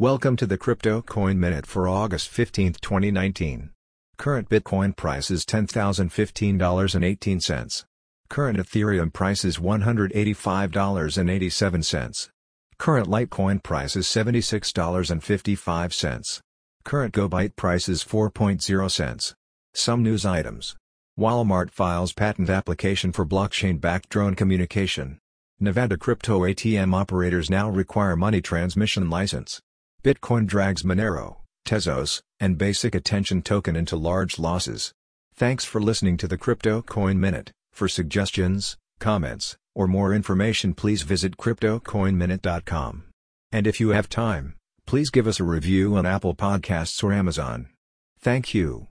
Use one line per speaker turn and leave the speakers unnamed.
Welcome to the Crypto Coin Minute for August 15, 2019. Current Bitcoin price is $10,015.18. Current Ethereum price is $185.87. Current Litecoin price is $76.55. Current GoByte price is 4.0 cents. Some news items. Walmart files patent application for blockchain-backed drone communication. Nevada crypto ATM operators now require money transmission license. Bitcoin drags Monero, Tezos, and Basic Attention Token into large losses. Thanks for listening to the Crypto Coin Minute. For suggestions, comments, or more information please visit cryptocoinminute.com. And if you have time, please give us a review on Apple Podcasts or Amazon. Thank you.